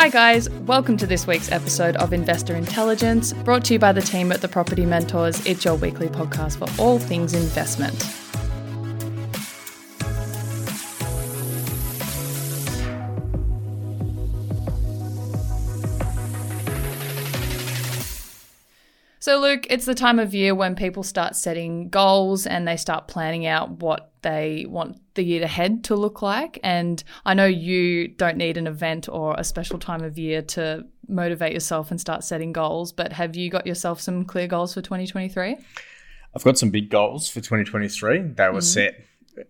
Hi, guys. Welcome to this week's episode of Investor Intelligence, brought to you by the team at the Property Mentors. It's your weekly podcast for all things investment. So, Luke, it's the time of year when people start setting goals and they start planning out what they want the year ahead to look like. And I know you don't need an event or a special time of year to motivate yourself and start setting goals, but have you got yourself some clear goals for 2023? I've got some big goals for 2023. They were mm. set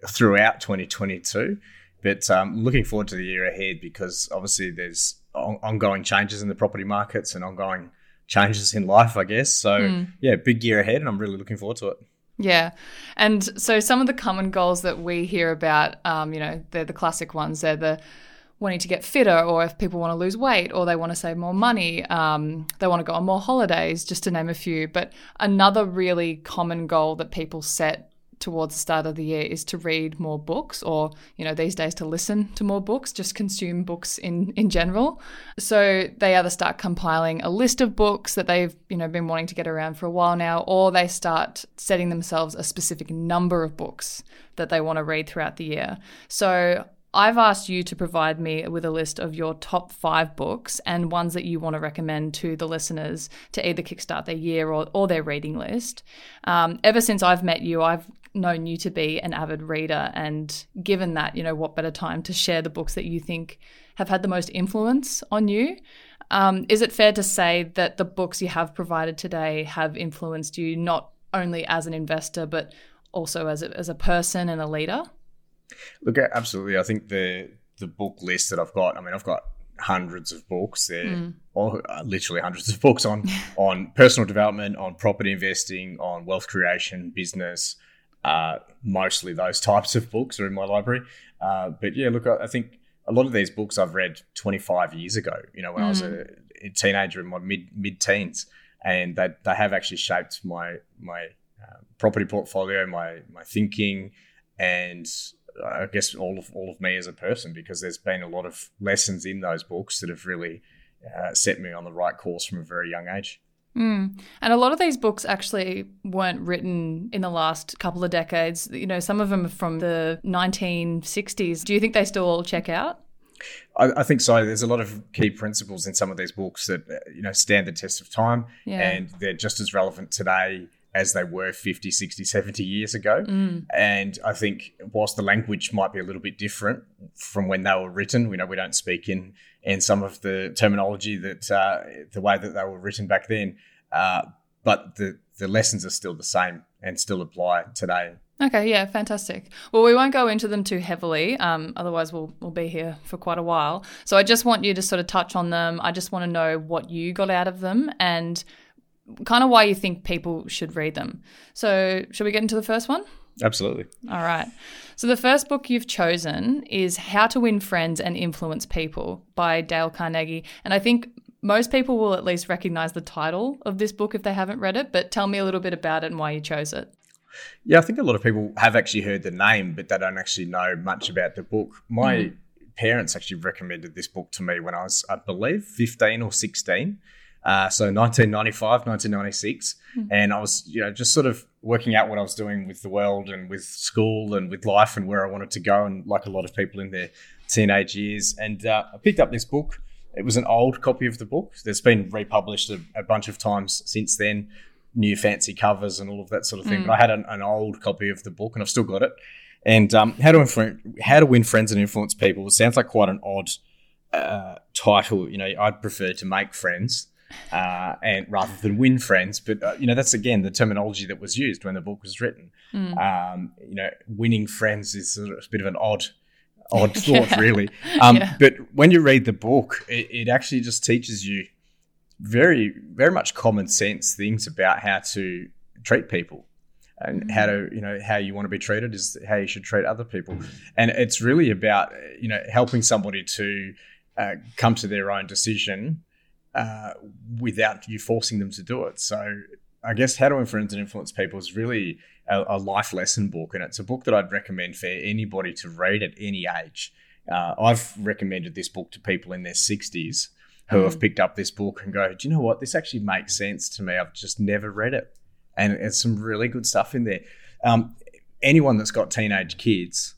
throughout 2022, but um, looking forward to the year ahead because obviously there's on- ongoing changes in the property markets and ongoing changes in life, I guess. So mm. yeah, big year ahead, and I'm really looking forward to it. Yeah. And so some of the common goals that we hear about, um, you know, they're the classic ones. They're the wanting to get fitter, or if people want to lose weight, or they want to save more money, um, they want to go on more holidays, just to name a few. But another really common goal that people set towards the start of the year is to read more books or you know these days to listen to more books just consume books in in general so they either start compiling a list of books that they've you know been wanting to get around for a while now or they start setting themselves a specific number of books that they want to read throughout the year so I've asked you to provide me with a list of your top five books and ones that you want to recommend to the listeners to either kickstart their year or, or their reading list. Um, ever since I've met you, I've known you to be an avid reader. And given that you know what better time to share the books that you think have had the most influence on you? Um, is it fair to say that the books you have provided today have influenced you not only as an investor but also as a, as a person and a leader? Look absolutely. I think the the book list that i've got i mean i've got hundreds of books there mm. or uh, literally hundreds of books on on personal development on property investing on wealth creation business uh, mostly those types of books are in my library. Uh, but yeah, look, I, I, think a lot of these books I've read 25 years ago. You know, when mm. I was a, mm. a, teenager in my mid mid teens, and they they have actually shaped my my uh, property portfolio, my my thinking, and I guess all of all of me as a person because there's been a lot of lessons in those books that have really uh, set me on the right course from a very young age. Mm. And a lot of these books actually weren't written in the last couple of decades. You know, some of them are from the 1960s. Do you think they still all check out? I, I, think so. There's a lot of key principles in some of these books that uh, you know stand the test of time, yeah. and they're just as relevant today as they were 50, 60, 70 years ago. Mm. And I think whilst the language might be a little bit different from when they were written, we know we don't speak in in some of the terminology that uh, the way that they were written back then. Uh, but the the lessons are still the same and still apply today. Okay, yeah, fantastic. Well, we won't go into them too heavily, um, otherwise we'll we'll be here for quite a while. So I just want you to sort of touch on them. I just want to know what you got out of them and kind of why you think people should read them. So, should we get into the first one? Absolutely. All right. So, the first book you've chosen is How to Win Friends and Influence People by Dale Carnegie. And I think most people will at least recognize the title of this book if they haven't read it, but tell me a little bit about it and why you chose it. Yeah, I think a lot of people have actually heard the name, but they don't actually know much about the book. My mm. parents actually recommended this book to me when I was, I believe, 15 or 16. Uh, so 1995, 1996, mm. and I was, you know, just sort of working out what I was doing with the world and with school and with life and where I wanted to go, and like a lot of people in their teenage years. And uh, I picked up this book. It was an old copy of the book. There's been republished a, a bunch of times since then, new fancy covers and all of that sort of thing. Mm. But I had an, an, old copy of the book, and I've still got it. And um, how to influ- how to win friends and influence people. It sounds like quite an odd uh, title. You know, I'd prefer to make friends uh, and rather than win friends. But uh, you know, that's again the terminology that was used when the book was written. Mm. Um, you know, winning friends is sort of a bit of an odd. Odd thought, really. Um, Yeah. But when you read the book, it, it actually just teaches you very, very much common sense things about how to treat people and how to, you know, how you want to be treated is how you should treat other people. And it's really about, you know, helping somebody to uh, come to their own decision uh, without you forcing them to do it. So I guess How to Influence and Influence People is really a, a life lesson book, and it's a book that I'd recommend for anybody to read at any age. Uh, I've recommended this book to people in their 60s who have picked up this book and go, Do you know what? This actually makes sense to me. I've just never read it. And it's some really good stuff in there. Um, anyone that's got teenage kids,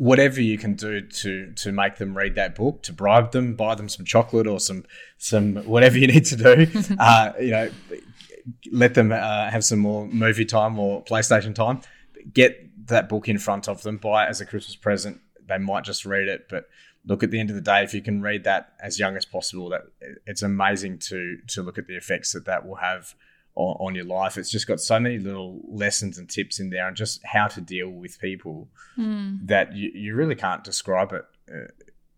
whatever you can do to to make them read that book, to bribe them, buy them some chocolate or some some whatever you need to do, uh, you know, let them uh, have some more movie time or PlayStation time. Get that book in front of them, buy it as a Christmas present. They might just read it, but look at the end of the day, if you can read that as young as possible, that it's amazing to to look at the effects that that will have on, on your life. It's just got so many little lessons and tips in there, and just how to deal with people Mm. that you, you really can't describe it. Uh,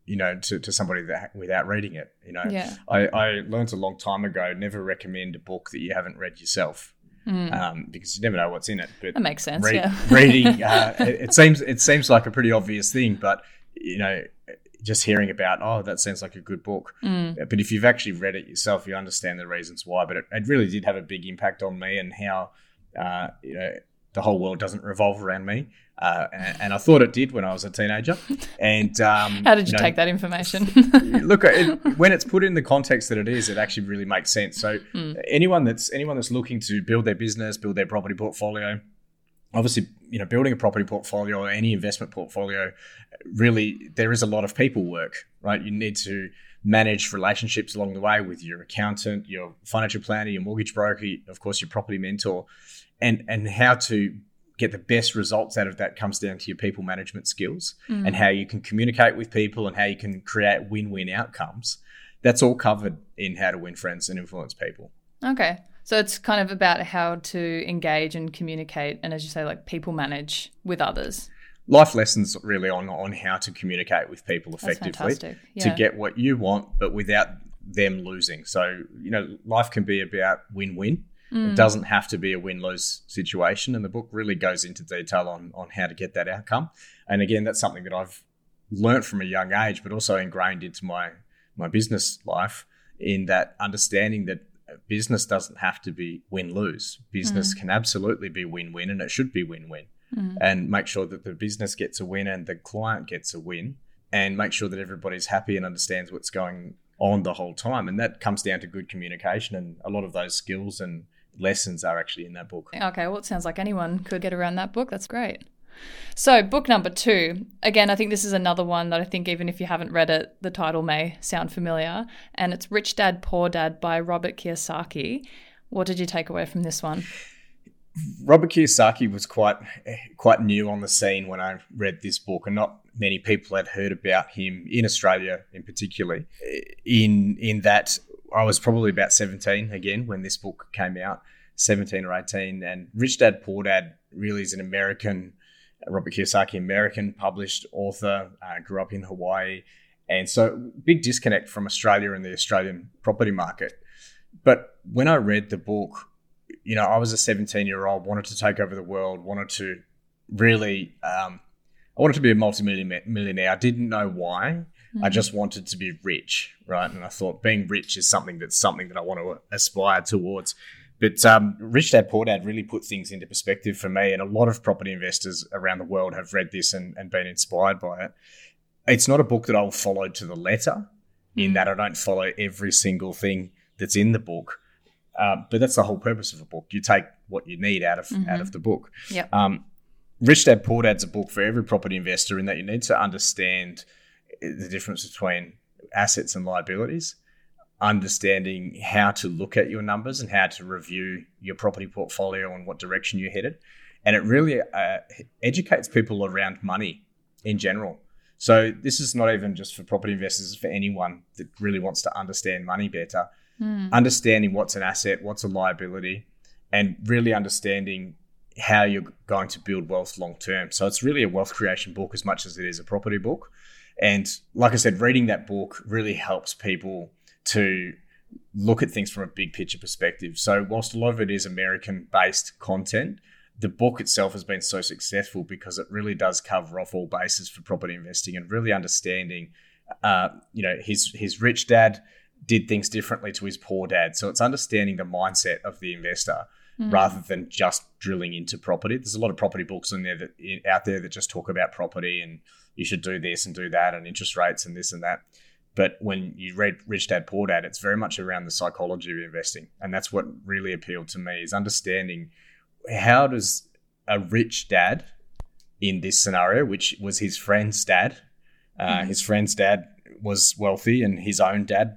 you know, to, to somebody that without reading it, you know, Yeah. I, I learned a long time ago never recommend a book that you haven't read yourself Mm. um, because you never know what's in it. But That makes sense. read- yeah. reading, uh, it, it seems it seems like a pretty obvious thing, but you know, just hearing about oh, that sounds like a good book. Mm. But if you've actually read it yourself, you understand the reasons why. But it, it really did have a big impact on me and how uh, you know the whole world doesn't revolve around me. Uh, and, and I thought it did when I was a teenager. And um, How did you know, take that information? look it, when it's put in the context that it is it actually really makes sense so Hmm. anyone that's anyone that's looking to build their business build their property portfolio obviously you know building a property portfolio or any investment portfolio really there is a lot of people work right you need to manage relationships along the way with your accountant your financial planner your mortgage broker of course your property mentor and and how to get the best results out of that comes down to your people management skills Mm. and how you can communicate with people and how you can create win-win outcomes that's all covered in how to win friends and influence people okay. So it's kind of about how to engage and communicate and as you say, like people manage with others. life lessons really on on how to communicate with people effectively fantastic. to get what you want but without them losing so you know life can be about win-win Mm. it doesn't have to be a win-lose situation and the book really goes into detail on on how to get that outcome and again that's something that i've learnt from a young age but also ingrained into my my business life in that understanding that business doesn't have to be win-lose business can absolutely be win-win and it should be win-win Mm. and make sure that the business gets a win and the client gets a win and make sure that everybody's happy and understands what's going on the whole time and that comes down to good communication and a lot of those skills and lessons are actually in that book Okay, well, it sounds like anyone could get around that book. That's great. So, book number two. Again, I think this is another one that I think, even if you haven't read it, the title may sound familiar. And it's Rich Dad, Poor Dad by Robert Kiyosaki. What did you take away from this one? Robert Kiyosaki was quite quite new on the scene when I read this book, and not many people had heard about him in Australia, in particular. In in that, I was probably about seventeen again when this book came out, seventeen or eighteen. And Rich Dad Poor Dad really is an American, Robert Kiyosaki, American published author. Uh, grew up in Hawaii, and so big disconnect from Australia and the Australian property market. But when I read the book, you know, I was a 17 year old, wanted to take over the world, wanted to really, um, I wanted to be a multi-millionaire. I didn't know why. I just wanted to be rich, right? And I thought being rich is something that's something that I want to aspire towards. But um, Rich Dad Poor Dad really put things into perspective for me, and a lot of property investors around the world have read this and, and been inspired by it. It's not a book that I'll follow to the letter, in Mm. that I don't follow every single thing that's in the book. Um, but that's the whole purpose of a book. You take what you need out of out of the book. Yep. Um, Rich Dad Poor Dad's a book for every property investor in that you need to understand the difference between assets and liabilities, understanding how to look at your numbers and how to review your property portfolio and what direction you're headed. And it really uh, educates people around money in general. So this is not even just for property investors, it's for anyone that really wants to understand money better. understanding what's an asset, what's a liability, and really understanding how you're going to build wealth long term. So it's really a wealth creation book as much as it is a property book. And like I said, reading that book really helps people to look at things from a big picture perspective. So whilst a lot of it is American based content, the book itself has been so successful because it really does cover off all bases for property investing and really understanding uh, you know his his rich dad did things differently to his poor dad. So it's understanding the mindset of the investor rather than just drilling into property. There's a lot of property books in there that out there that just talk about property and you should do this and do that and interest rates and this and that but when you read Rich Dad Poor Dad, it's very much around the psychology of investing, and that's what really appealed to me is understanding how does a rich dad in this scenario, which was his friend's dad, uh, his friend's dad was wealthy and his own dad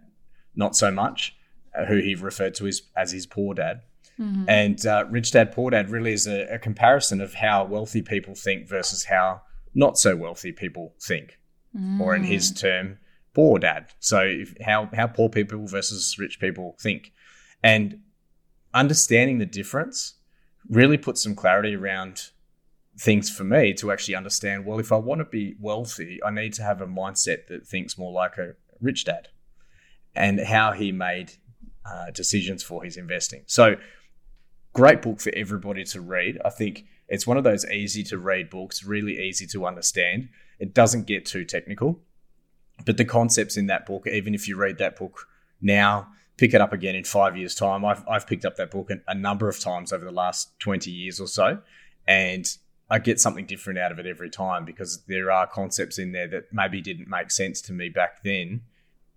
not so much, uh, who he referred to as, as his poor dad. And uh, Rich Dad Poor Dad really is a, a comparison of how wealthy people think versus how not so wealthy people think, or in his term, poor dad. So if, how how poor people versus rich people think, and understanding the difference really puts some clarity around things for me to actually understand. Well, if I want to be wealthy, I need to have a mindset that thinks more like a rich dad, and how he made uh, decisions for his investing. So great book for everybody to read. I think it's one of those easy to read books, really easy to understand. It doesn't get too technical but the concepts in that book, even if you read that book now, pick it up again in five years' time. I've, I've picked up that book a, number of times over the last 20 years or so, and I get something different out of it every time because there are concepts in there that maybe didn't make sense to me back then,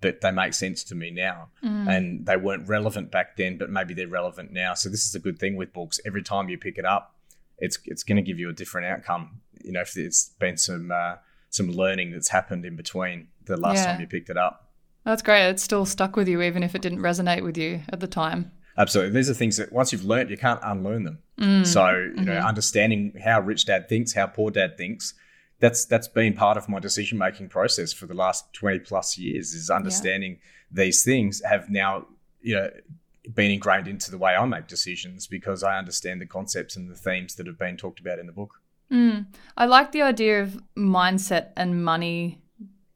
but they make sense to me now. And they weren't relevant back then, but maybe they're relevant now. So this is a good thing with books. Every time you pick it up, it's it's going to give you a different outcome. You know, if there's been some uh, some learning that's happened in between the last Yeah. time you picked it up. That's great. It's still stuck with you, even if it didn't resonate with you at the time. Absolutely. These are things that once you've learned, you can't unlearn them. Mm. So, you know, mm-hmm. understanding how rich dad thinks, how poor dad thinks, that's that's been part of my decision making process for the last 20 plus years is understanding these things have now, you know, been ingrained into the way I make decisions because I understand the concepts and the themes that have been talked about in the book. Mm. I like the idea of mindset and money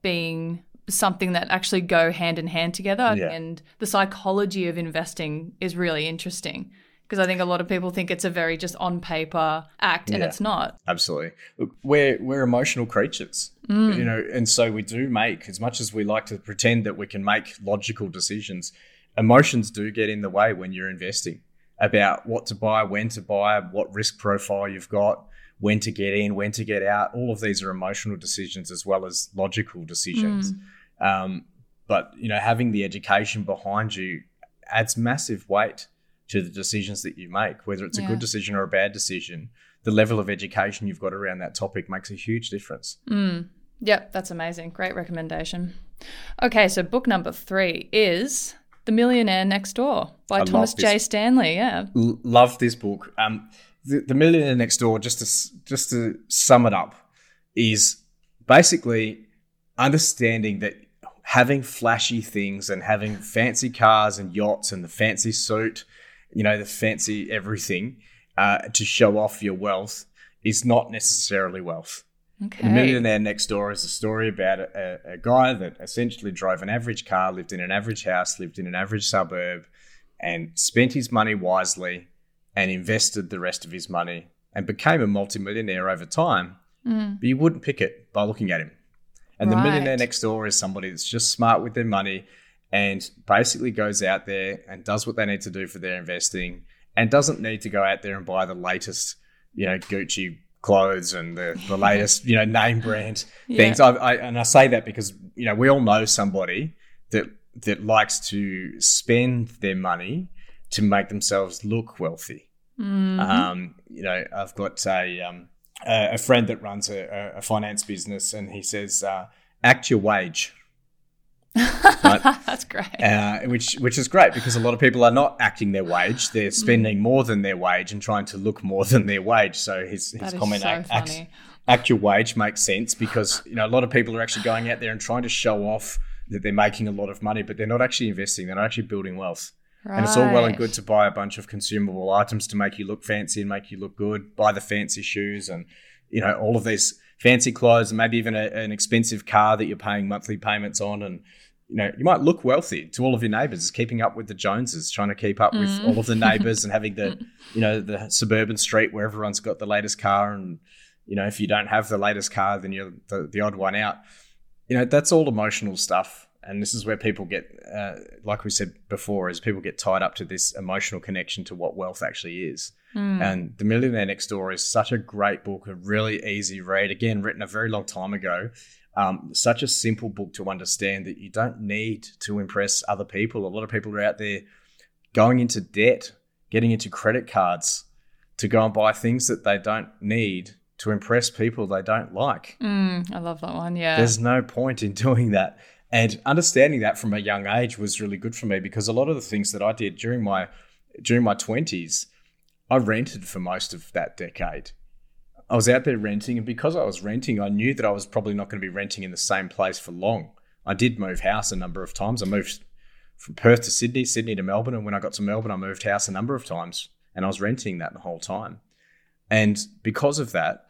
being something that actually go hand in hand together. Yeah. And the psychology of investing is really interesting because I think a lot of people think it's a very just on paper act, and Yeah. it's not. Absolutely. Look, we're we're emotional creatures, mm. you know, and so we do make as much as we like to pretend that we can make logical decisions. Emotions do get in the way when you're investing about what to buy, when to buy, what risk profile you've got, when to get in, when to get out. All of these are emotional decisions as well as logical decisions. Um, but you know, having the education behind you adds massive weight to the decisions that you make, whether it's a good decision or a bad decision. The level of education you've got around that topic makes a huge difference. Yep, that's amazing. Great recommendation. Okay, so book number three is The Millionaire Next Door by love Thomas J. Stanley. Yeah. L- love this book. Um, the, the Millionaire Next Door, just to just to sum it up, is basically understanding that having flashy things and having fancy cars and yachts and the fancy suit, you know, the fancy everything uh, to show off your wealth is not necessarily wealth. Okay. The Millionaire Next Door is a story about a, a, a guy that essentially drove an average car, lived in an average house, lived in an average suburb, and spent his money wisely and invested the rest of his money and became a multimillionaire over time. Mm. But you wouldn't pick it by looking at him. And the Right. millionaire next door is somebody that's just smart with their money and basically goes out there and does what they need to do for their investing and doesn't need to go out there and buy the latest, you know, Gucci clothes and the, the latest, you know, name brand things. I, I, and I say that because, you know, we all know somebody that that likes to spend their money to make themselves look wealthy. Um, you know, I've got a um, a friend that runs a, a finance business, and he says, uh, "Act your wage." right? That's great. uh, which which is great because a lot of people are not acting their wage; they're Mm. spending more than their wage and trying to look more than their wage. So his his comment, so act, act, act your wage, makes sense because you know a lot of people are actually going out there and trying to show off that they're making a lot of money, but they're not actually investing. They're not actually building wealth. Right. And it's all well and good to buy a bunch of consumable items to make you look fancy and make you look good. Buy the fancy shoes and you know all of these fancy clothes and maybe even a, an expensive car that you're paying monthly payments on and you know you might look wealthy to all of your neighbors keeping up with the joneses trying to keep up with mm. all of the neighbors and having the you know the suburban street where everyone's got the latest car and you know if you don't have the latest car then you're the, the odd one out you know that's all emotional stuff and this is where people get uh, like we said before is people get tied up to this emotional connection to what wealth actually is mm. and the millionaire next door is such a great book a really easy read again written a very long time ago um, such a simple book to understand that you don't need to impress other people a lot of people are out there going into debt getting into credit cards to go and buy things that they don't need to impress people they don't like. Mm, I love that one. Yeah. There's no point in doing that. And understanding that from a young age was really good for me because a lot of the things that I did during my during my 20s, I rented for most of that decade. I was out there renting, and because I was renting, I knew that I was probably not going to be renting in the same place for long. I did move house a number of times. I moved from Perth to Sydney, Sydney to Melbourne, and when I got to Melbourne, I moved house a number of times, and I was renting that the whole time. And because of that,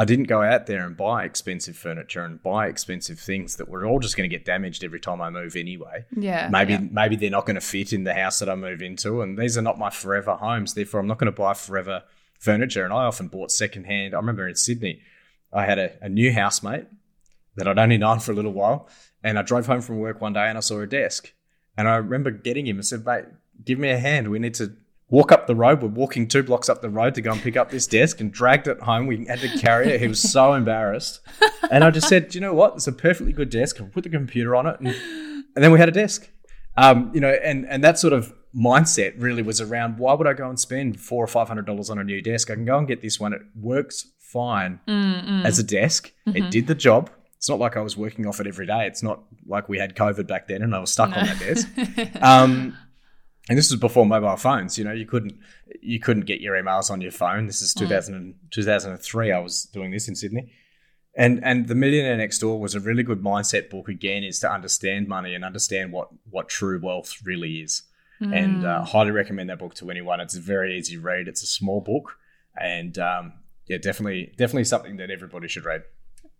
I didn't go out there and buy expensive furniture and buy expensive things that were all just going to get damaged every time I move anyway. Yeah. Maybe yeah. maybe they're not going to fit in the house that I move into and these are not my forever homes. Therefore I'm not going to buy forever furniture. And I often bought secondhand. I remember in Sydney, I had a, a new housemate that I'd only known for a little while. And I drove home from work one day and I saw a desk. And I remember getting him and said, mate, give me a hand. We need to walk up the road. We're walking two blocks up the road to go and pick up this desk and dragged it home. We had to carry it. He was so embarrassed. And I just said, Do you know what? It's a perfectly good desk. I'll put the computer on it. And, and then we had a desk. Um, you know, and, and that sort of mindset really was around why would I go and spend four or five hundred dollars on a new desk? I can go and get this one. It works fine Mm-mm. as a desk. Mm-hmm. It did the job. It's not like I was working off it every day. It's not like we had COVID back then and I was stuck no. on that desk. Um, and this was before mobile phones you know you couldn't you couldn't get your emails on your phone. This is 2000 mm. 2003 i was doing this in sydney. And and the millionaire next door was a really good mindset book again is to understand money and understand what what true wealth really is. Mm. and uh, highly recommend that book to anyone. It's a very easy read. It's a small book and um, yeah definitely definitely something that everybody should read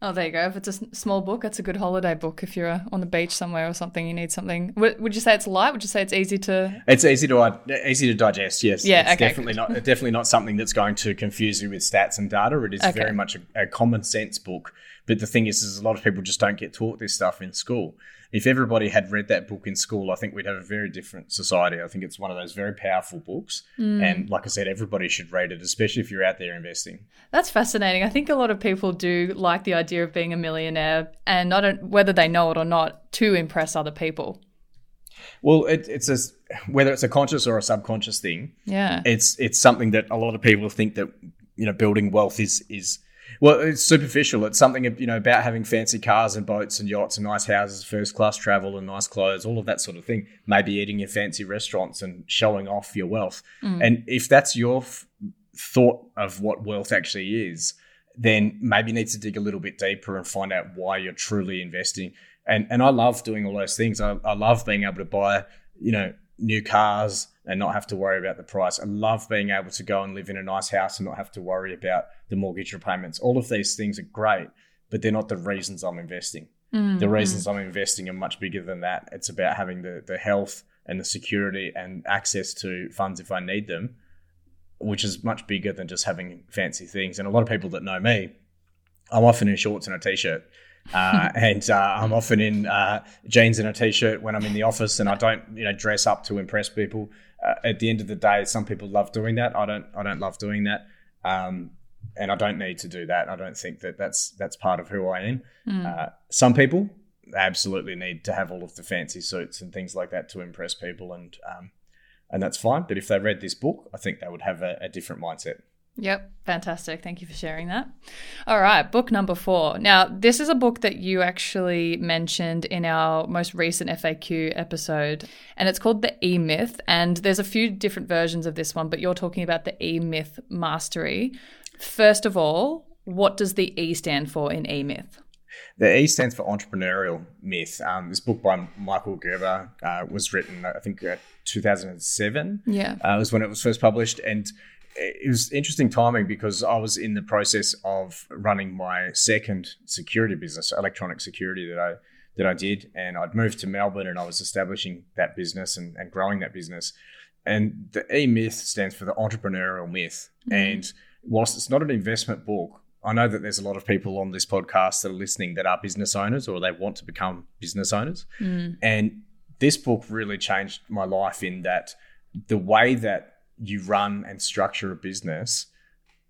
Oh, there you go. If it's a small book, it's a good holiday book. If you're uh, on the beach somewhere or something, you need something. Would you say it's light? Would you say it's easy to? It's easy to easy to digest. Yes. Yeah. It's okay. Definitely not. Definitely not something that's going to confuse you with stats and data. It is okay. very much a, a common sense book. But the thing is, is a lot of people just don't get taught this stuff in school if everybody had read that book in school, I think we'd have a very different society. I think it's one of those very powerful books. Mm. And like I said, everybody should read it, especially if you're out there investing. That's fascinating. I think a lot of people do like the idea of being a millionaire, and I don't whether they know it or not, to impress other people. Well, it, it's a whether it's a conscious or a subconscious thing. Yeah, it's it's something that a lot of people think that you know building wealth is is well, it's superficial. It's something you know about having fancy cars and boats and yachts and nice houses, first class travel and nice clothes, all of that sort of thing. Maybe eating in fancy restaurants and showing off your wealth. Mm. And if that's your f- thought of what wealth actually is, then maybe you need to dig a little bit deeper and find out why you're truly investing. And and I love doing all those things. I, I love being able to buy, you know, new cars and not have to worry about the price. I love being able to go and live in a nice house and not have to worry about the mortgage repayments. All of these things are great, but they're not the reasons I'm investing. Mm-hmm. The reasons I'm investing are much bigger than that. It's about having the, the health and the security and access to funds if I need them, which is much bigger than just having fancy things. And a lot of people that know me, I'm often in shorts and a t shirt. Uh, and uh, I'm often in uh, jeans and a t-shirt when I'm in the office, and I don't, you know, dress up to impress people. Uh, at the end of the day, some people love doing that. I don't. I don't love doing that. Um, and I don't need to do that. I don't think that that's that's part of who I am. Mm. Uh, some people absolutely need to have all of the fancy suits and things like that to impress people, and um, and that's fine. But if they read this book, I think they would have a, a different mindset. Yep, fantastic. Thank you for sharing that. All right, book number four. Now, this is a book that you actually mentioned in our most recent FAQ episode, and it's called The E Myth. And there's a few different versions of this one, but you're talking about the E Myth Mastery. First of all, what does the E stand for in E Myth? The E stands for entrepreneurial myth. Um, this book by Michael Gerber uh, was written, I think, uh, 2007. Yeah, uh, was when it was first published, and it was interesting timing because I was in the process of running my second security business, electronic security that I that I did, and I'd moved to Melbourne and I was establishing that business and, and growing that business. And the E myth stands for the entrepreneurial myth. Mm-hmm. And whilst it's not an investment book, I know that there's a lot of people on this podcast that are listening that are business owners or they want to become business owners. Mm. And this book really changed my life in that the way that you run and structure a business,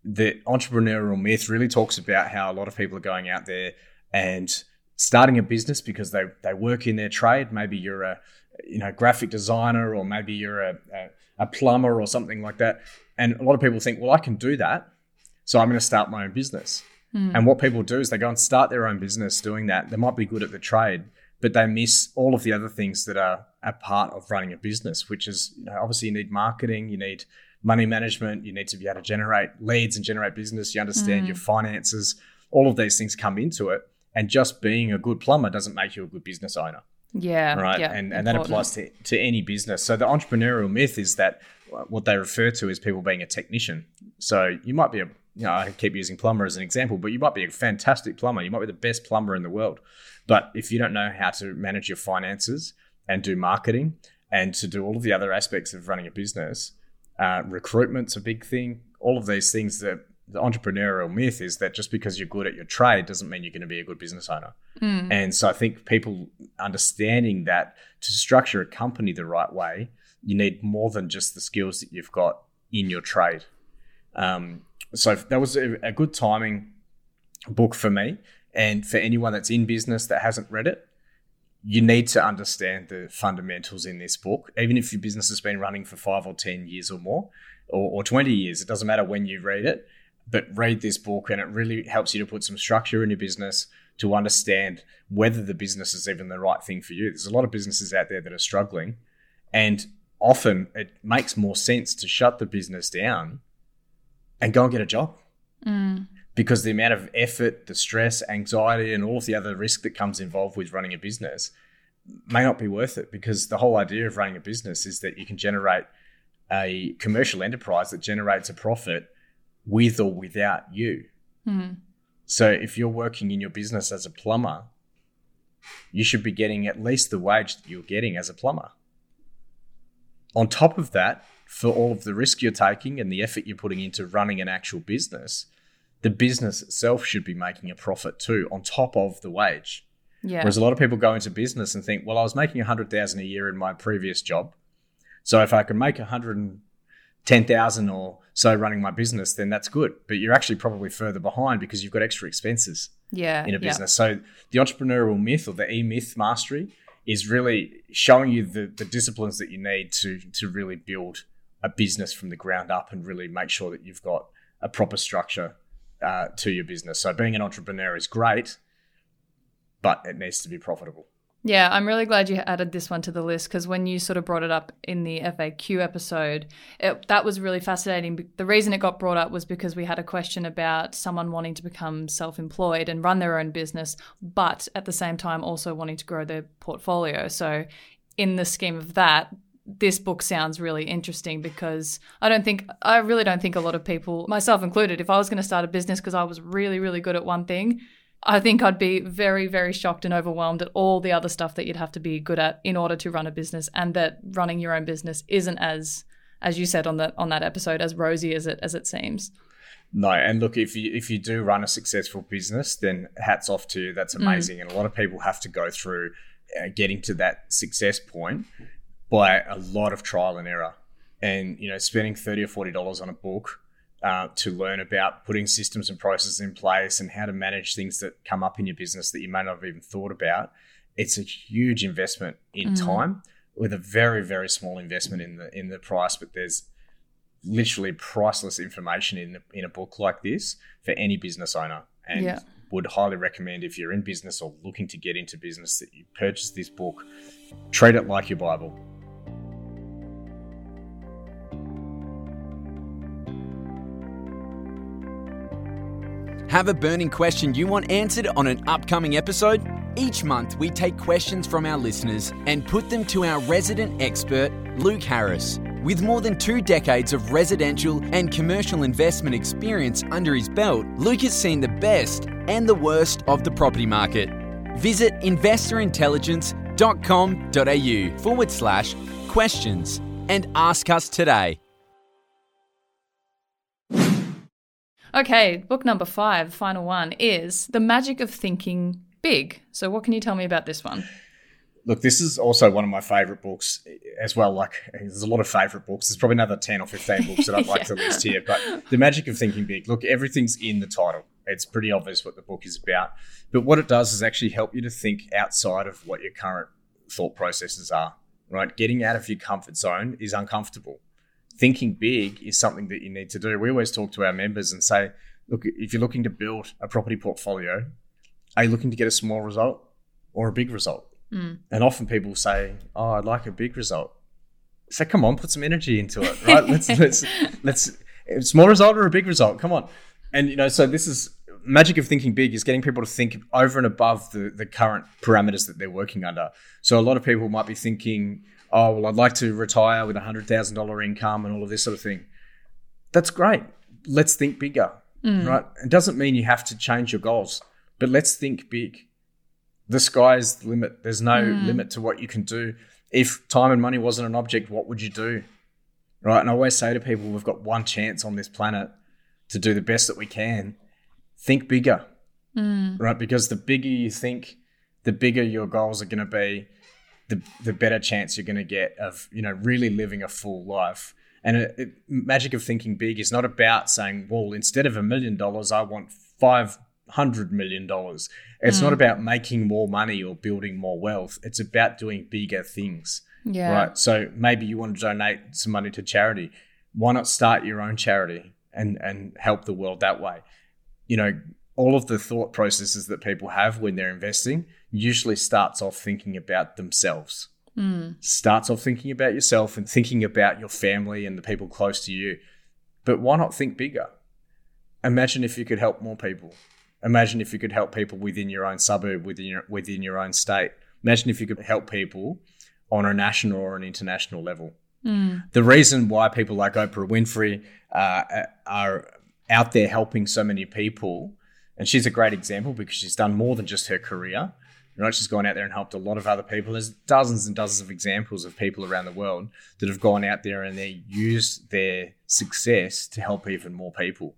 the entrepreneurial myth really talks about how a lot of people are going out there and starting a business because they, they work in their trade. Maybe you're a you know graphic designer or maybe you're a, a, a plumber or something like that. And a lot of people think, well, I can do that. So I'm going to start my own business. Mm. And what people do is they go and start their own business doing that. They might be good at the trade, but they miss all of the other things that are a part of running a business, which is you know, obviously you need marketing, you need money management, you need to be able to generate leads and generate business, you understand mm. your finances, all of these things come into it. And just being a good plumber doesn't make you a good business owner. Yeah. Right. Yeah, and, and that applies to, to any business. So the entrepreneurial myth is that what they refer to as people being a technician. So you might be a, you know, I keep using plumber as an example, but you might be a fantastic plumber. You might be the best plumber in the world. But if you don't know how to manage your finances and do marketing and to do all of the other aspects of running a business, uh, recruitment's a big thing. All of these things that the entrepreneurial myth is that just because you're good at your trade doesn't mean you're going to be a good business owner. Mm. And so I think people understanding that to structure a company the right way, you need more than just the skills that you've got in your trade. Um, so that was a, a good timing book for me. And for anyone that's in business that hasn't read it, you need to understand the fundamentals in this book. Even if your business has been running for five or 10 years or more, or, or 20 years, it doesn't matter when you read it, but read this book and it really helps you to put some structure in your business to understand whether the business is even the right thing for you. There's a lot of businesses out there that are struggling, and often it makes more sense to shut the business down and go and get a job. Mm because the amount of effort, the stress, anxiety, and all of the other risk that comes involved with running a business may not be worth it because the whole idea of running a business is that you can generate a commercial enterprise that generates a profit with or without you. Mm-hmm. So if you're working in your business as a plumber, you should be getting at least the wage that you're getting as a plumber. On top of that, for all of the risk you're taking and the effort you're putting into running an actual business, the business itself should be making a profit too on top of the wage. Yeah. Whereas a lot of people go into business and think, well, I was making a hundred thousand a year in my previous job. So if I can make a hundred and ten thousand or so running my business, then that's good. But you're actually probably further behind because you've got extra expenses yeah, in a business. Yeah. So the entrepreneurial myth or the E myth mastery is really showing you the, the disciplines that you need to to really build a business from the ground up and really make sure that you've got a proper structure uh, to your business. So being an entrepreneur is great, but it needs to be profitable. Yeah, I'm really glad you added this one to the list because when you sort of brought it up in the FAQ episode, it, that was really fascinating. The reason it got brought up was because we had a question about someone wanting to become self employed and run their own business, but at the same time also wanting to grow their portfolio. So, in the scheme of that, this book sounds really interesting because I don't think, I really don't think a lot of people, myself included, if I was going to start a business because I was really, really good at one thing, I think I'd be very, very shocked and overwhelmed at all the other stuff that you'd have to be good at in order to run a business, and that running your own business isn't as, as you said on that on that episode, as rosy as it as it seems. No, and look, if you if you do run a successful business, then hats off to you. That's mm. amazing, mm. and a lot of people have to go through uh, getting to that success point by a lot of trial and error. And you know, spending thirty or forty dollars on a book uh, to learn about putting systems and processes in place and how to manage things that come up in your business that you may not have even thought about. It's a huge investment in mm. time with a very very small investment in the in the price, but there's literally priceless information in the, in a book like this for any business owner. And yeah. would highly recommend if you're in business or looking to get into business that you purchase this book. Treat it like your Bible. Have a burning question you want answered on an upcoming episode? Each month, we take questions from our listeners and put them to our resident expert, Luke Harris. With more than two decades of residential and commercial investment experience under his belt, Luke has seen the best and the worst of the property market. Visit investorintelligence.com.au forward slash questions and ask us today. Okay, book number five, final one, is The Magic of Thinking Big. So, what can you tell me about this one? Look, this is also one of my favorite books as well. Like, there's a lot of favorite books. There's probably another 10 or 15 books that I'd like to list here. But The Magic of Thinking Big, look, everything's in the title. It's pretty obvious what the book is about. But what it does is actually help you to think outside of what your current thought processes are, right? Getting out of your comfort zone is uncomfortable thinking big is something that you need to do. We always talk to our members and say, look, if you're looking to build a property portfolio, are you looking to get a small result or a big result? Mm. And often people say, oh, I'd like a big result. So come on, put some energy into it, right? let's let's let's small result or a big result. Come on. And you know, so this is magic of thinking big is getting people to think over and above the the current parameters that they're working under. So a lot of people might be thinking, oh, well, I'd like to retire with a $100,000 income and all of this sort of thing. That's great. Let's think bigger, mm. right? It doesn't mean you have to change your goals, but let's think big. The sky's the limit. There's no mm. limit to what you can do. If time and money wasn't an object, what would you do? Right. And I always say to people, we've got one chance on this planet to do the best that we can. Think bigger, mm. right? Because the bigger you think, the bigger your goals are going to be the the better chance you're going to get of you know really living a full life. And it, it, magic of thinking big is not about saying, well, instead of a million dollars, I want five hundred million dollars. It's mm. not about making more money or building more wealth. It's about doing bigger things. Yeah. Right. So maybe you want to donate some money to charity. Why not start your own charity and and help the world that way? You know, all of the thought processes that people have when they're investing usually starts off thinking about themselves. Mm. Starts off thinking about yourself and thinking about your family and the people close to you. But why not think bigger? Imagine if you could help more people. Imagine if you could help people within your own suburb, within your within your own state. Imagine if you could help people on a national or an international level. Mm. The reason why people like Oprah Winfrey uh, are out there helping so many people, and she's a great example because she's done more than just her career. She's gone out there and helped a lot of other people. There's dozens and dozens of examples of people around the world that have gone out there and they used their success to help even more people.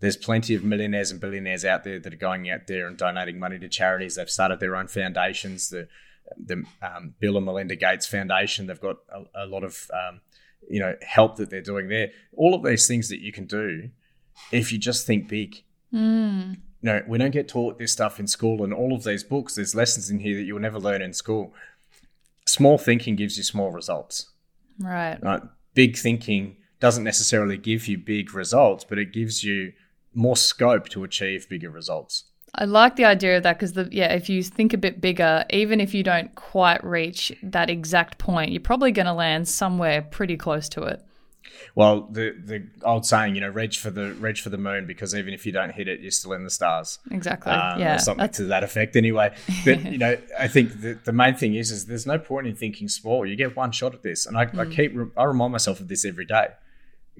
There's plenty of millionaires and billionaires out there that are going out there and donating money to charities. They've started their own foundations. The the um, Bill and Melinda Gates Foundation. They've got a, a lot of um, you know help that they're doing there. All of these things that you can do if you just think big. Mm you know, we don't get taught this stuff in school, and all of these books, there's lessons in here that you'll never learn in school. Small thinking gives you small results. Right. Right. Big thinking doesn't necessarily give you big results, but it gives you more scope to achieve bigger results. I like the idea of that because the yeah, if you think a bit bigger, even if you don't quite reach that exact point, you're probably going to land somewhere pretty close to it. Well, the the old saying, you know, reach for the reach for the moon because even if you don't hit it, you're still in the stars. Exactly. Um, yeah. Or something to that effect, anyway. But you know, I think the, the main thing is, is there's no point in thinking small. You get one shot at this, and I, mm. I keep I remind myself of this every day.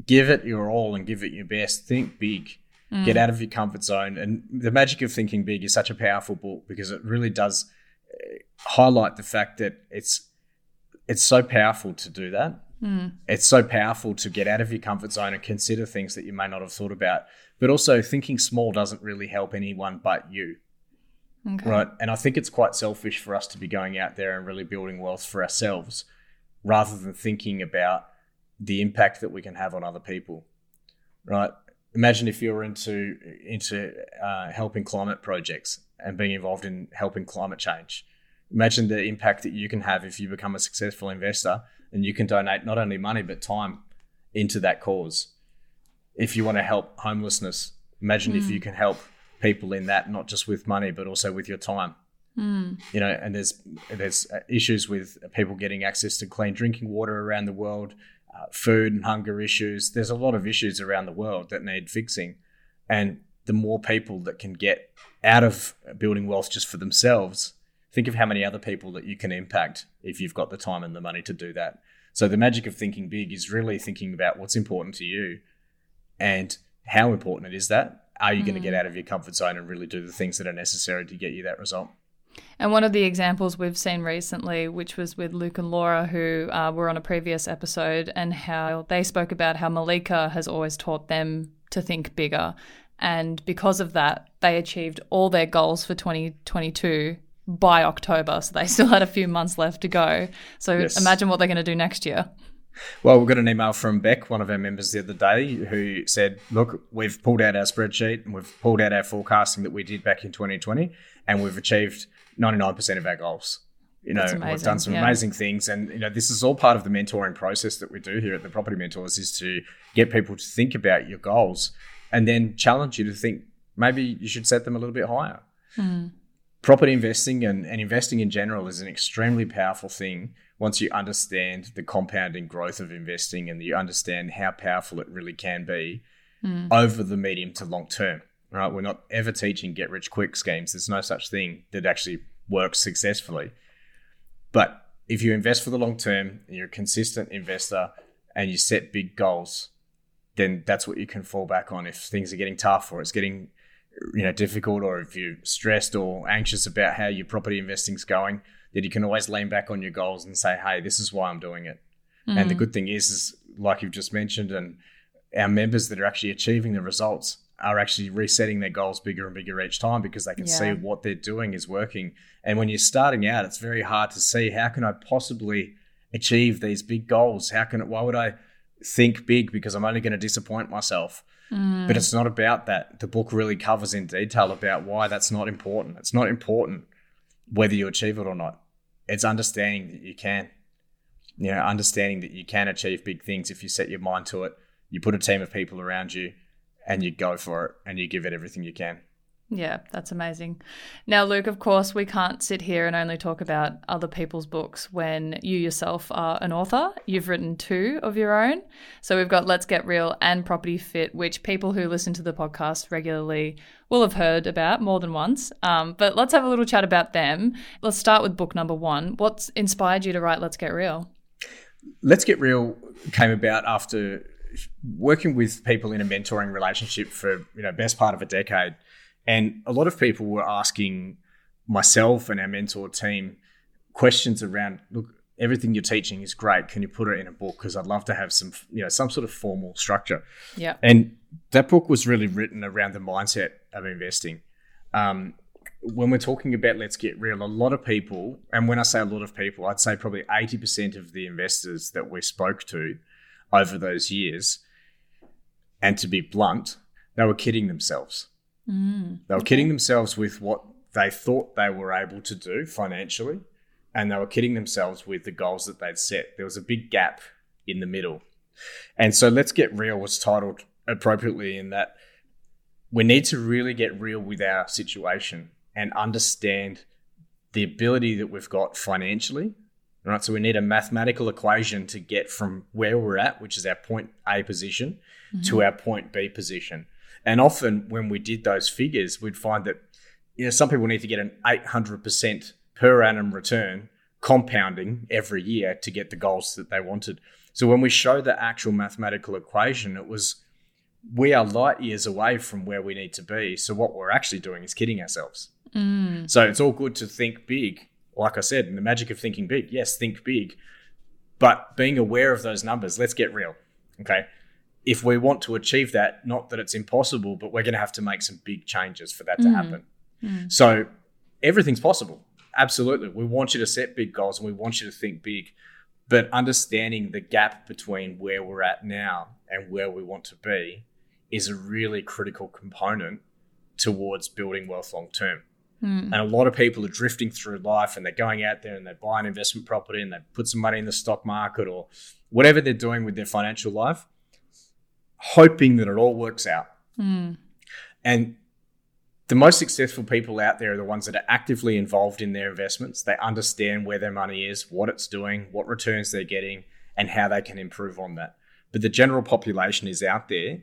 Give it your all and give it your best. Think big. Mm. Get out of your comfort zone. And the magic of thinking big is such a powerful book because it really does uh, highlight the fact that it's it's so powerful to do that Mm. It's so powerful to get out of your comfort zone and consider things that you may not have thought about. But also, thinking small doesn't really help anyone but you. Okay. Right. And I think it's quite selfish for us to be going out there and really building wealth for ourselves rather than thinking about the impact that we can have on other people. Right. Imagine if you're into into uh, helping climate projects and being involved in helping climate change. Imagine the impact that you can have if you become a successful investor and you can donate not only money but time into that cause. If you want to help homelessness, imagine mm. if you hmm. can help people in that, not just with money but also with your time. Mm. You know, and there's there's issues with people getting access to clean drinking water around the world, uh, food and hunger issues. There's a lot of issues around the world that need fixing, and the more people that can get out of building wealth just for themselves, think of how many other people that you can impact if you've got the time and the money to do that. So the magic of thinking big is really thinking about what's important to you and how important it is that. Are you mm. going to get out of your comfort zone and really do the things that are necessary to get you that result? And one of the examples we've seen recently, which was with Luke and Laura, who uh, were on a previous episode, and how they spoke about how Malika has always taught them to think bigger. And because of that, they achieved all their goals for 2022 by October. So they still had a few months left to go. So yes. imagine what they're going to do next year. Well, we got an email from Beck, one of our members the other day, who said, Look, we've pulled out our spreadsheet and we've pulled out our forecasting that we did back in 2020, and we've achieved 99% of our goals. You know, we've done some yeah. amazing things. And, you know, this is all part of the mentoring process that we do here at the Property Mentors is to get people to think about your goals and then challenge you to think maybe you should set them a little bit higher. Hmm property investing and, and investing in general is an extremely powerful thing once you understand the compounding growth of investing and you understand how powerful it really can be mm. over the medium to long term. Right? We're not ever teaching get rich quick schemes. There's no such thing that actually works successfully. But if you invest for the long term, and you're a consistent investor and you set big goals, then that's what you can fall back on if things are getting tough or it's getting you know difficult or if you're stressed or anxious about how your property investing's going that you can always lean back on your goals and say hey this is why i'm doing it mm. and the good thing is is like you've just mentioned and our members that are actually achieving the results are actually resetting their goals bigger and bigger each time because they can yeah. see what they're doing is working and when you're starting out it's very hard to see how can i possibly achieve these big goals how can it? why would i think big because i'm only going to disappoint myself Mm. But it's not about that. The book really covers in detail about why that's not important. It's not important whether you achieve it or not. It's understanding that you can. You know, understanding that you can achieve big things if you set your mind to it. You put a team of people around you and you go for it and you give it everything you can. Yeah, that's amazing. Now, Luke, of course, we can't sit here and only talk about other people's books when you yourself are an author. You've written two of your own. So we've got Let's Get Real and Property Fit, which people who listen to the podcast regularly will have heard about more than once. Um, but let's have a little chat about them. Let's start with book number one. What's inspired you to write Let's Get Real? Let's Get Real came about after working with people in a mentoring relationship for you know best part of a decade and a lot of people were asking myself and our mentor team questions around look, everything you're teaching is great. Can you put it in a book? Because I'd love to have some, you know, some sort of formal structure. Yeah. And that book was really written around the mindset of investing. Um, when we're talking about let's get real, a lot of people, and when I say a lot of people, I'd say probably 80% of the investors that we spoke to over those years, and to be blunt, they were kidding themselves. Mm, they were okay. kidding themselves with what they thought they were able to do financially, and they were kidding themselves with the goals that they'd set. There was a big gap in the middle. And so Let's Get Real was titled appropriately in that we need to really get real with our situation and understand the ability that we've got financially. Right. So we need a mathematical equation to get from where we're at, which is our point A position, mm-hmm. to our point B position. And often when we did those figures, we'd find that you know some people need to get an 800% per annum return compounding every year to get the goals that they wanted. So when we showed the actual mathematical equation, it was we are light years away from where we need to be. So what we're actually doing is kidding ourselves. Mm. So it's all good to think big. Like I said, in the magic of thinking big. Yes, think big. But being aware of those numbers, let's get real. Okay if we want to achieve that, not that it's impossible, but we're going to have to make some big changes for that to mm. happen. Mm. So everything's possible. Absolutely. We want you to set big goals and we want you to think big, but understanding the gap between where we're at now and where we want to be is a really critical component towards building wealth long term. Mm. And a lot of people are drifting through life and they're going out there and they buy an investment property and they put some money in the stock market or whatever they're doing with their financial life hoping that it all works out. Mm. And the most successful people out there are the ones that are actively involved in their investments. They understand where their money is, what it's doing, what returns they're getting, and how they can improve on that. But the general population is out there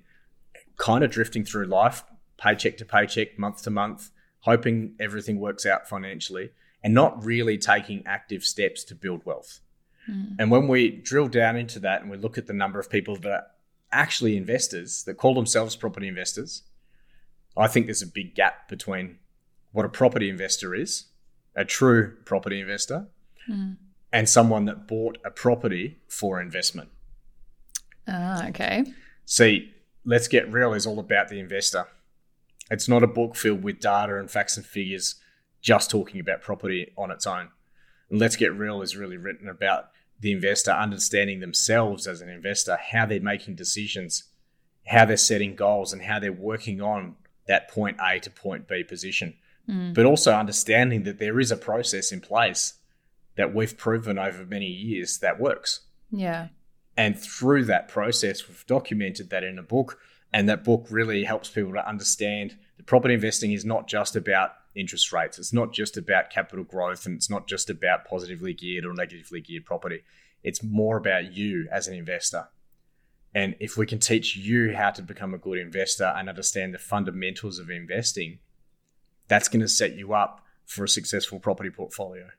kind of drifting through life, paycheck to paycheck, month to month, hoping everything works out financially, and not really taking active steps to build wealth. Mm. And when we drill down into that and we look at the number of people that are actually investors that call themselves property investors, I think there's a big gap between what a property investor is, a true property investor, mm. and someone that bought a property for investment. Ah, okay. See, Let's Get Real is all about the investor. It's not a book filled with data and facts and figures just talking about property on its own. And Let's Get Real is really written about the investor understanding themselves as an investor, how they're making decisions, how they're setting goals, and how they're working on that point A to point B position. Mm. But also understanding that there is a process in place that we've proven over many years that works. Yeah. And through that process, we've documented that in a book. And that book really helps people to understand that property investing is not just about interest rates. It's not just about capital growth and it's not just about positively geared or negatively geared property. It's more about you as an investor. And if we can teach you how to become a good investor and understand the fundamentals of investing, that's going to set you up for a successful property portfolio.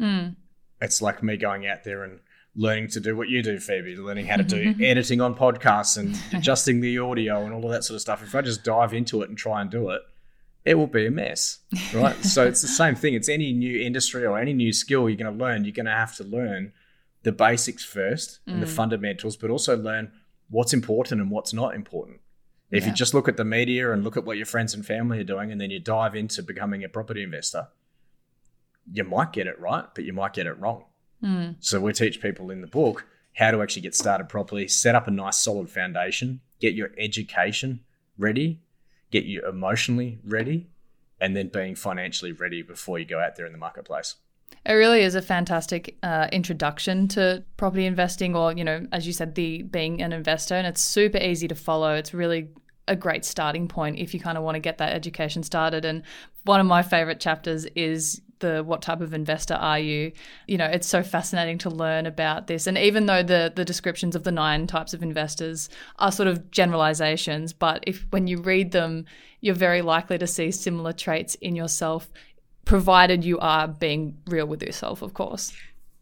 Mm. It's like me going out there and learning to do what you do, Phoebe, learning how to do editing on podcasts and adjusting the audio and all of that sort of stuff. If I just dive into it and try and do it, it will be a mess, right? so it's the same thing. It's any new industry or any new skill you're going to learn. You're going to have to learn the basics first and the mm. fundamentals, but also learn what's important and what's not important. If yeah. you just look at the media and look at what your friends and family are doing, and then you dive into becoming a property investor, you might get it right, but you might get it wrong. Mm. So we teach people in the book how to actually get started properly, set up a nice solid foundation, get your education ready, get you emotionally ready, and then being financially ready before you go out there in the marketplace. It really is a fantastic uh, introduction to property investing, or you know, as you said, the being an investor, and it's super easy to follow. It's really a great starting point if you kind of want to get that education started. And one of my favorite chapters is the what type of investor are you you know it's so fascinating to learn about this and even though the the descriptions of the nine types of investors are sort of generalizations but if when you read them you're very likely to see similar traits in yourself provided you are being real with yourself of course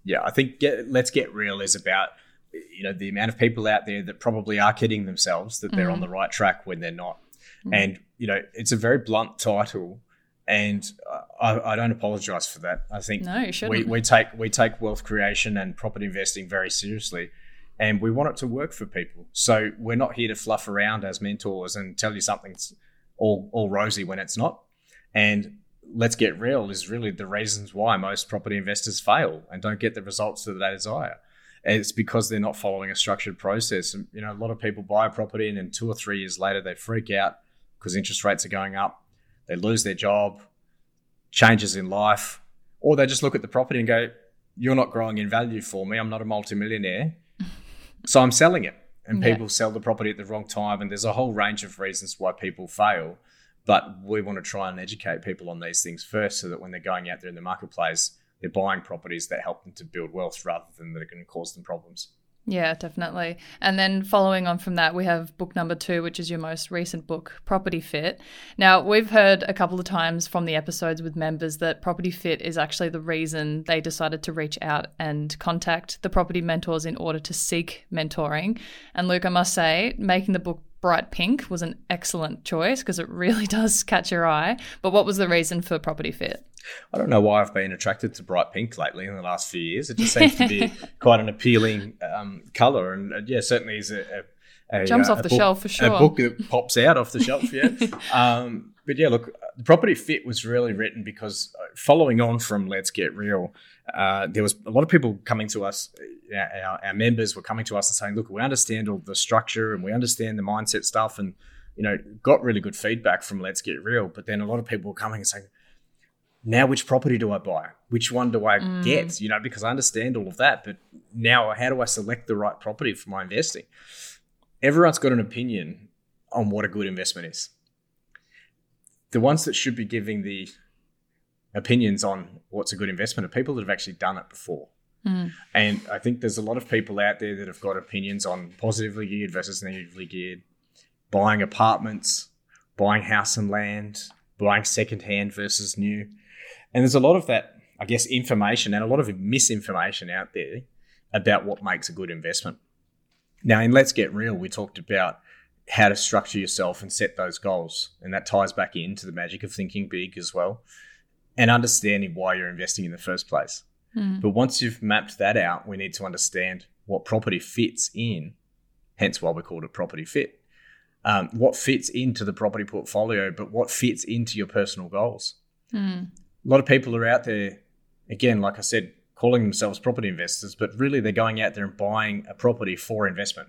yeah i think get, let's get real is about you know the amount of people out there that probably are kidding themselves that they're mm. on the right track when they're not mm. and you know it's a very blunt title and I, I, don't apologize for that. I think no, we, we take we take wealth creation and property investing very seriously, and we want it to work for people. So we're not here to fluff around as mentors and tell you something's all all rosy when it's not. And let's get real is really the reasons why most property investors fail and don't get the results that they desire. It's because they're not following a structured process. And you know, a lot of people buy a property and then two or three years later they freak out because interest rates are going up they lose their job, changes in life, or they just look at the property and go, You're not growing in value for me. I'm not a multimillionaire. so I'm selling it. And yeah. people sell the property at the wrong time. And there's a whole range of reasons why people fail. But we want to try and educate people on these things first so that when they're going out there in the marketplace, they're buying properties that help them to build wealth rather than that are going to cause them problems. Yeah, definitely. And then following on from that, we have book number two, which is your most recent book, Property Fit. Now, we've heard a couple of times from the episodes with members that Property Fit is actually the reason they decided to reach out and contact the property mentors in order to seek mentoring. And Luke, I must say, making the book bright pink was an excellent choice because it really does catch your eye. But what was the reason for Property Fit? I don't know why I've been attracted to bright pink lately in the last few years. It just seems to be quite an appealing um, color, and uh, yeah, certainly is a, a, a jumps uh, off the book, shelf for sure. A book that pops out off the shelf, yeah. um, but yeah, look, the property fit was really written because uh, following on from Let's Get Real, uh, there was a lot of people coming to us. Our, our members were coming to us and saying, "Look, we understand all the structure and we understand the mindset stuff, and you know, got really good feedback from Let's Get Real." But then a lot of people were coming and saying now which property do I buy? Which one do I mm. get? You know, because I understand all of that, but now how do I select the right property for my investing? Everyone's got an opinion on what a good investment is. The ones that should be giving the opinions on what's a good investment are people that have actually done it before. Mm. And I think there's a lot of people out there that have got opinions on positively geared versus negatively geared, buying apartments, buying house and land, buying secondhand versus new. And there's a lot of that, I guess, information and a lot of misinformation out there about what makes a good investment. Now, in Let's Get Real, we talked about how to structure yourself and set those goals. And that ties back into the magic of thinking big as well and understanding why you're investing in the first place. Mm. But once you've mapped that out, we need to understand what property fits in, hence why we called it property fit. Um, what fits into the property portfolio, but what fits into your personal goals. Mm. A lot of people are out there, again, like I said, calling themselves property investors, but really they're going out there and buying a property for investment.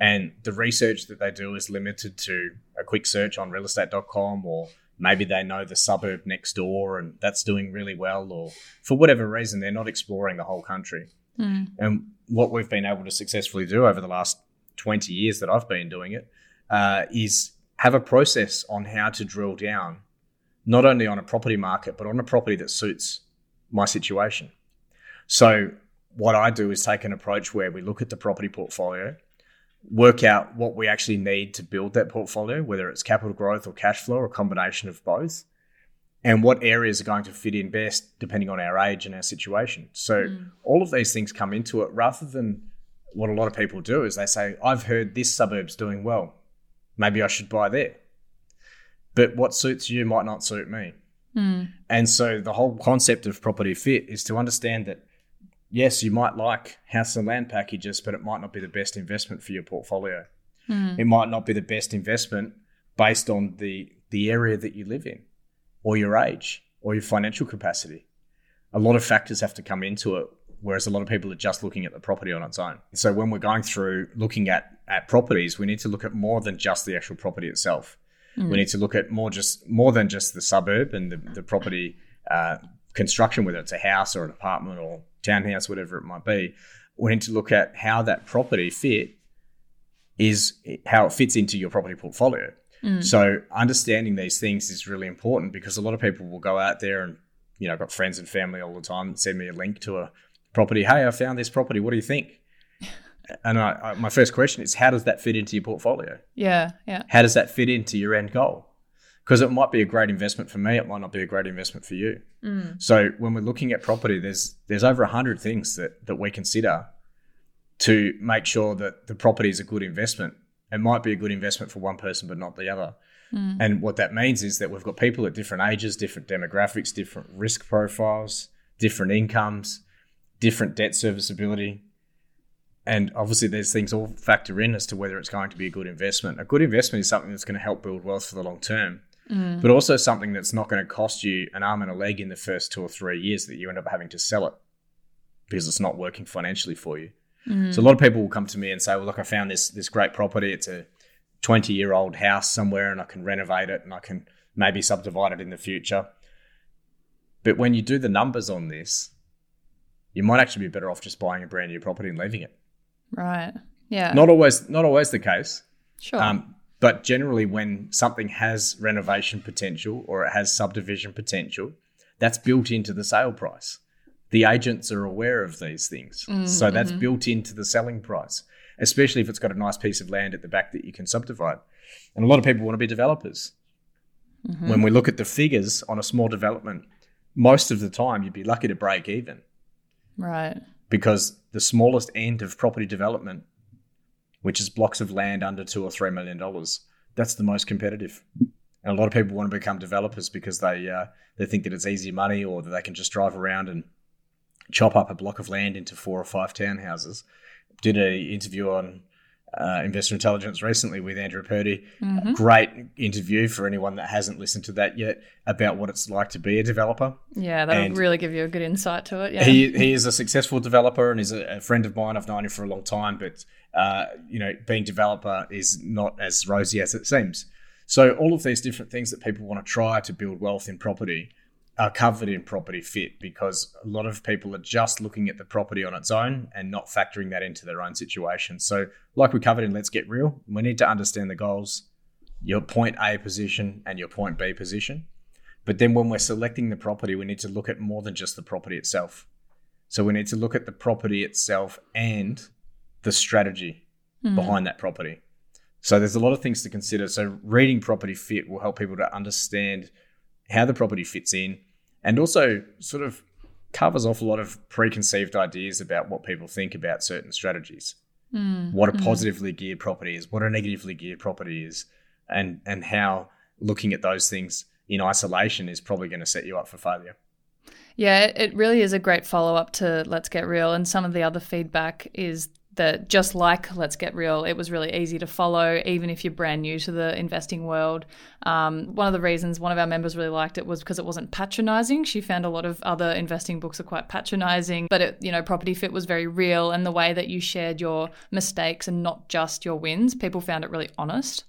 And the research that they do is limited to a quick search on realestate.com or maybe they know the suburb next door and that's doing really well or for whatever reason they're not exploring the whole country. Mm. And what we've been able to successfully do over the last 20 years that I've been doing it uh, is have a process on how to drill down not only on a property market but on a property that suits my situation. So what I do is take an approach where we look at the property portfolio work out what we actually need to build that portfolio, whether it's capital growth or cash flow or a combination of both, and what areas are going to fit in best depending on our age and our situation. So mm. all of these things come into it rather than what a lot of people do is they say, I've heard this suburb's doing well. Maybe I should buy there. But what suits you might not suit me. Mm. And so the whole concept of property fit is to understand that yes, you might like house and land packages, but it might not be the best investment for your portfolio. Mm. It might not be the best investment based on the the area that you live in, or your age, or your financial capacity. A lot of factors have to come into it, whereas a lot of people are just looking at the property on its own. So when we're going through looking at at properties, we need to look at more than just the actual property itself. Mm. We need to look at more just more than just the suburb and the, the property uh, construction, whether it's a house or an apartment or townhouse, whatever it might be, we need to look at how that property fit is how it fits into your property portfolio. Mm. So understanding these things is really important because a lot of people will go out there and you know, I've got friends and family all the time that send me a link to a property. Hey, I found this property. What do you think? And I, I, my first question is, how does that fit into your portfolio? Yeah, yeah. How does that fit into your end goal? because it might be a great investment for me it might not be a great investment for you mm. so when we're looking at property there's there's over 100 things that that we consider to make sure that the property is a good investment it might be a good investment for one person but not the other mm. and what that means is that we've got people at different ages different demographics different risk profiles different incomes different debt serviceability and obviously, these things all factor in as to whether it's going to be a good investment. A good investment is something that's going to help build wealth for the long term mm. but also something that's not going to cost you an arm and a leg in the first two or three years that you end up having to sell it because it's not working financially for you. Mm. So a lot of people will come to me and say, "Well, look, I found this this great property. It's a 20 year old house somewhere, and I can renovate it, and I can maybe subdivide it in the future." But when you do the numbers on this, you might actually be better off just buying a brand new property and leaving it. Right. Yeah. Not always. Not always the case. Sure. Um, but generally, when something has renovation potential or it has subdivision potential, that's built into the sale price. The agents are aware of these things. Mm, so that's mm-hmm. built into the selling price, especially if it's got a nice piece of land at the back that you can subdivide. And a lot of people want to be developers. Mm-hmm. When we look at the figures on a small development, most of the time you'd be lucky to break even. Right. Because the smallest end of property development which is blocks of land under two or three million dollars. That's the most competitive. And a lot of people want to become developers because they uh, they think that it's easy money or that they can just drive around and chop up a block of land into four or five townhouses. Did an interview on uh, Investor Intelligence recently with Andrew Purdy. Mm-hmm. Great interview for anyone that hasn't listened to that yet about what it's like to be a developer. Yeah, that'll and really give you a good insight to it. Yeah. He, he is a successful developer and is a, a friend of mine. I've known him for a long time, but uh, you know, being a developer is not as rosy as it seems. So all of these different things that people want to try to build wealth in property are covered in property fit because a lot of people are just looking at the property on its own and not factoring that into their own situation. So, like we covered in Let's Get Real, we need to understand the goals, your point A position and your point B position. But then when we're selecting the property, we need to look at more than just the property itself. So, we need to look at the property itself and the strategy mm. behind that property. So there's a lot of things to consider. So reading Property Fit will help people to understand how the property fits in and also sort of covers off a lot of preconceived ideas about what people think about certain strategies. Mm, what a mm. positively geared property is, what a negatively geared property is, and and how looking at those things in isolation is probably going to set you up for failure. Yeah, it really is a great follow up to Let's Get Real. And some of the other feedback is that just like Let's Get Real, it was really easy to follow, even if you're brand new to the investing world. Um, one of the reasons one of our members really liked it was because it wasn't patronizing. She found a lot of other investing books are quite patronizing, but it, you know, Property Fit was very real, and the way that you shared your mistakes and not just your wins, people found it really honest.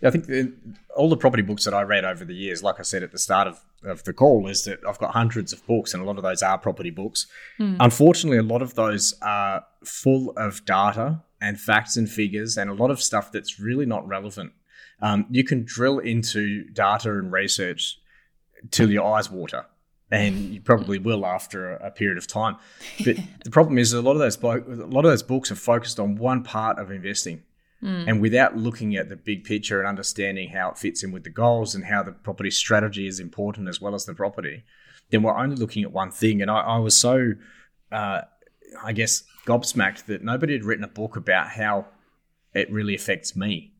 Yeah, I think the, all the property books that I read over the years, like I said at the start of, of the call, is that I've got hundreds of books, and a lot of those are property books. Mm. Unfortunately, a lot of those are full of data and facts and figures, and a lot of stuff that's really not relevant. Um, you can drill into data and research till your eyes water, and you probably will after a, a period of time. But the problem is, a lot of those a lot of those books are focused on one part of investing Mm. And without looking at the big picture and understanding how it fits in with the goals and how the property strategy is important as well as the property, then we're only looking at one thing. And I, I was so, uh, I guess, gobsmacked that nobody had written a book about how it really affects me.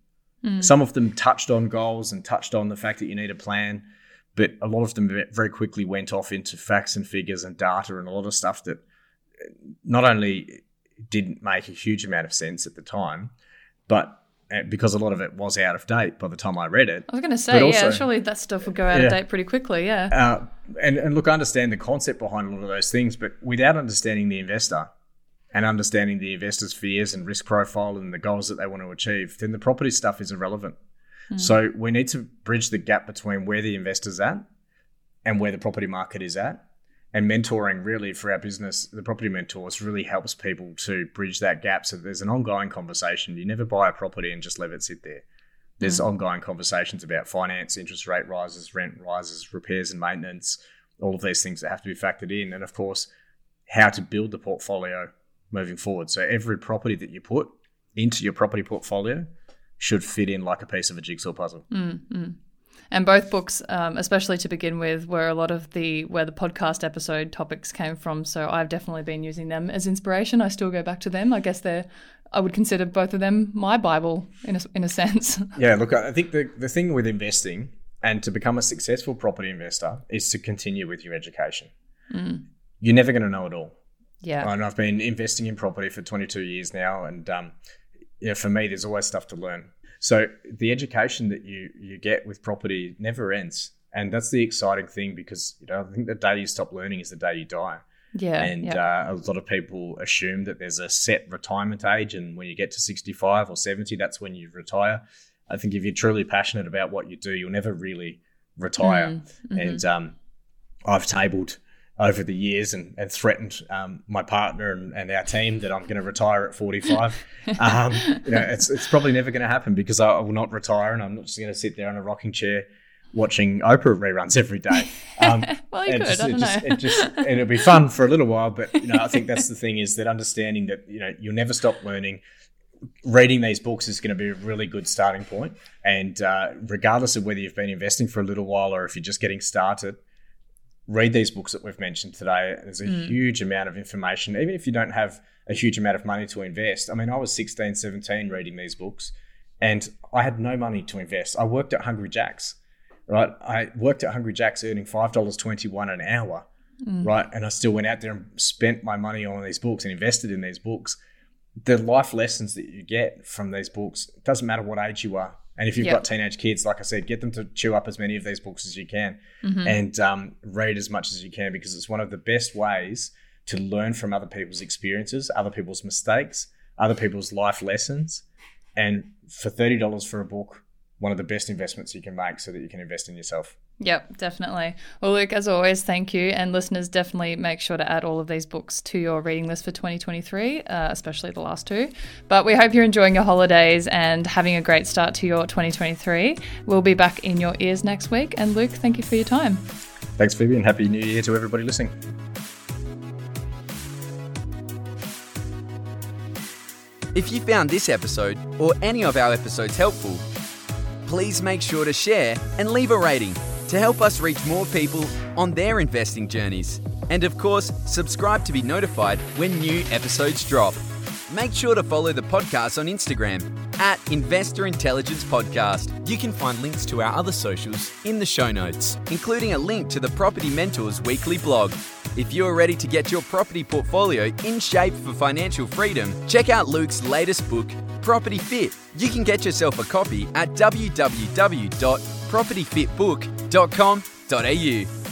Mm. Some of them touched on goals and touched on the fact that you need a plan, but a lot of them very quickly went off into facts and figures and data and a lot of stuff that not only didn't make a huge amount of sense at the time, but uh, because a lot of it was out of date by the time I read it. I was going to say, also, yeah, surely that stuff would go out yeah, of date pretty quickly, yeah. Uh, and, and look, I understand the concept behind a lot of those things, but without understanding the investor and understanding the investor's fears and risk profile and the goals that they want to achieve, then the property stuff is irrelevant. Mm. So we need to bridge the gap between where the investor's at and where the property market is at and mentoring really for our business, the property mentors really helps people to bridge that gap. So there's an ongoing conversation. You never buy a property and just let it sit there. There's mm. ongoing conversations about finance, interest rate rises, rent rises, repairs and maintenance, all of these things that have to be factored in. And of course, how to build the portfolio moving forward. So every property that you put into your property portfolio should fit in like a piece of a jigsaw puzzle. Mm, and both books, um, especially to begin with, were a lot of the where the podcast episode topics came from. So I've definitely been using them as inspiration. I still go back to them. I guess they're I would consider both of them my Bible in a, in a sense. Yeah, look, I think the, the thing with investing and to become a successful property investor is to continue with your education. Mm. You're never going to know it all. Yeah. And I've been investing in property for 22 years now. And um, yeah, for me, there's always stuff to learn. So the education that you you get with property never ends, and that's the exciting thing because you know I think the day you stop learning is the day you die. Yeah, and yeah. Uh, a lot of people assume that there's a set retirement age, and when you get to 65 or 70, that's when you retire. I think if you're truly passionate about what you do, you'll never really retire. Mm, mm-hmm. And um, I've tabled over the years and, and threatened um, my partner and, and, our team that I'm going to retire at 45. um, you know, it's, it's probably never going to happen because I, I, will not retire and I'm not just going to sit there in a rocking chair watching Oprah reruns every day. Um, well, you could. Just, I don't it just, know. It just, it'll be fun for a little while, but you know, I think that's the thing is that understanding that you know you'll never stop learning. Reading these books is going to be a really good starting point, and uh, regardless of whether you've been investing for a little while or if you're just getting started, read these books that we've mentioned today. There's a mm. huge amount of information, even if you don't have a huge amount of money to invest. I mean, I was 16, 17 reading these books and I had no money to invest. I worked at Hungry Jack's, right? I worked at Hungry Jack's earning $5.21 an hour, mm. right? And I still went out there and spent my money on these books and invested in these books. The life lessons that you get from these books, it doesn't matter what age you are, and if you've yep. got teenage kids, like I said, get them to chew up as many of these books as you can mm-hmm. and um, read as much as you can because it's one of the best ways to learn from other people's experiences, other people's mistakes, other people's life lessons. And for $30 for a book, one of the best investments you can make so that you can invest in yourself. Yep, definitely. Well, Luke, as always, thank you. And listeners, definitely make sure to add all of these books to your reading list for 2023, uh, especially the last two. But we hope you're enjoying your holidays and having a great start to your 2023. We'll be back in your ears next week. And Luke, thank you for your time. Thanks, Phoebe, and Happy New Year to everybody listening. If you found this episode or any of our episodes helpful, please make sure to share and leave a rating to help us reach more people on their investing journeys. And of course, subscribe to be notified when new episodes drop. Make sure to follow the podcast on Instagram at Investor Intelligence Podcast. You can find links to our other socials in the show notes, including a link to the Property Mentors weekly blog. If you're ready to get your property portfolio in shape for financial freedom, check out Luke's latest book, Property Fit. You can get yourself a copy at www.propertyfitbook.com.au.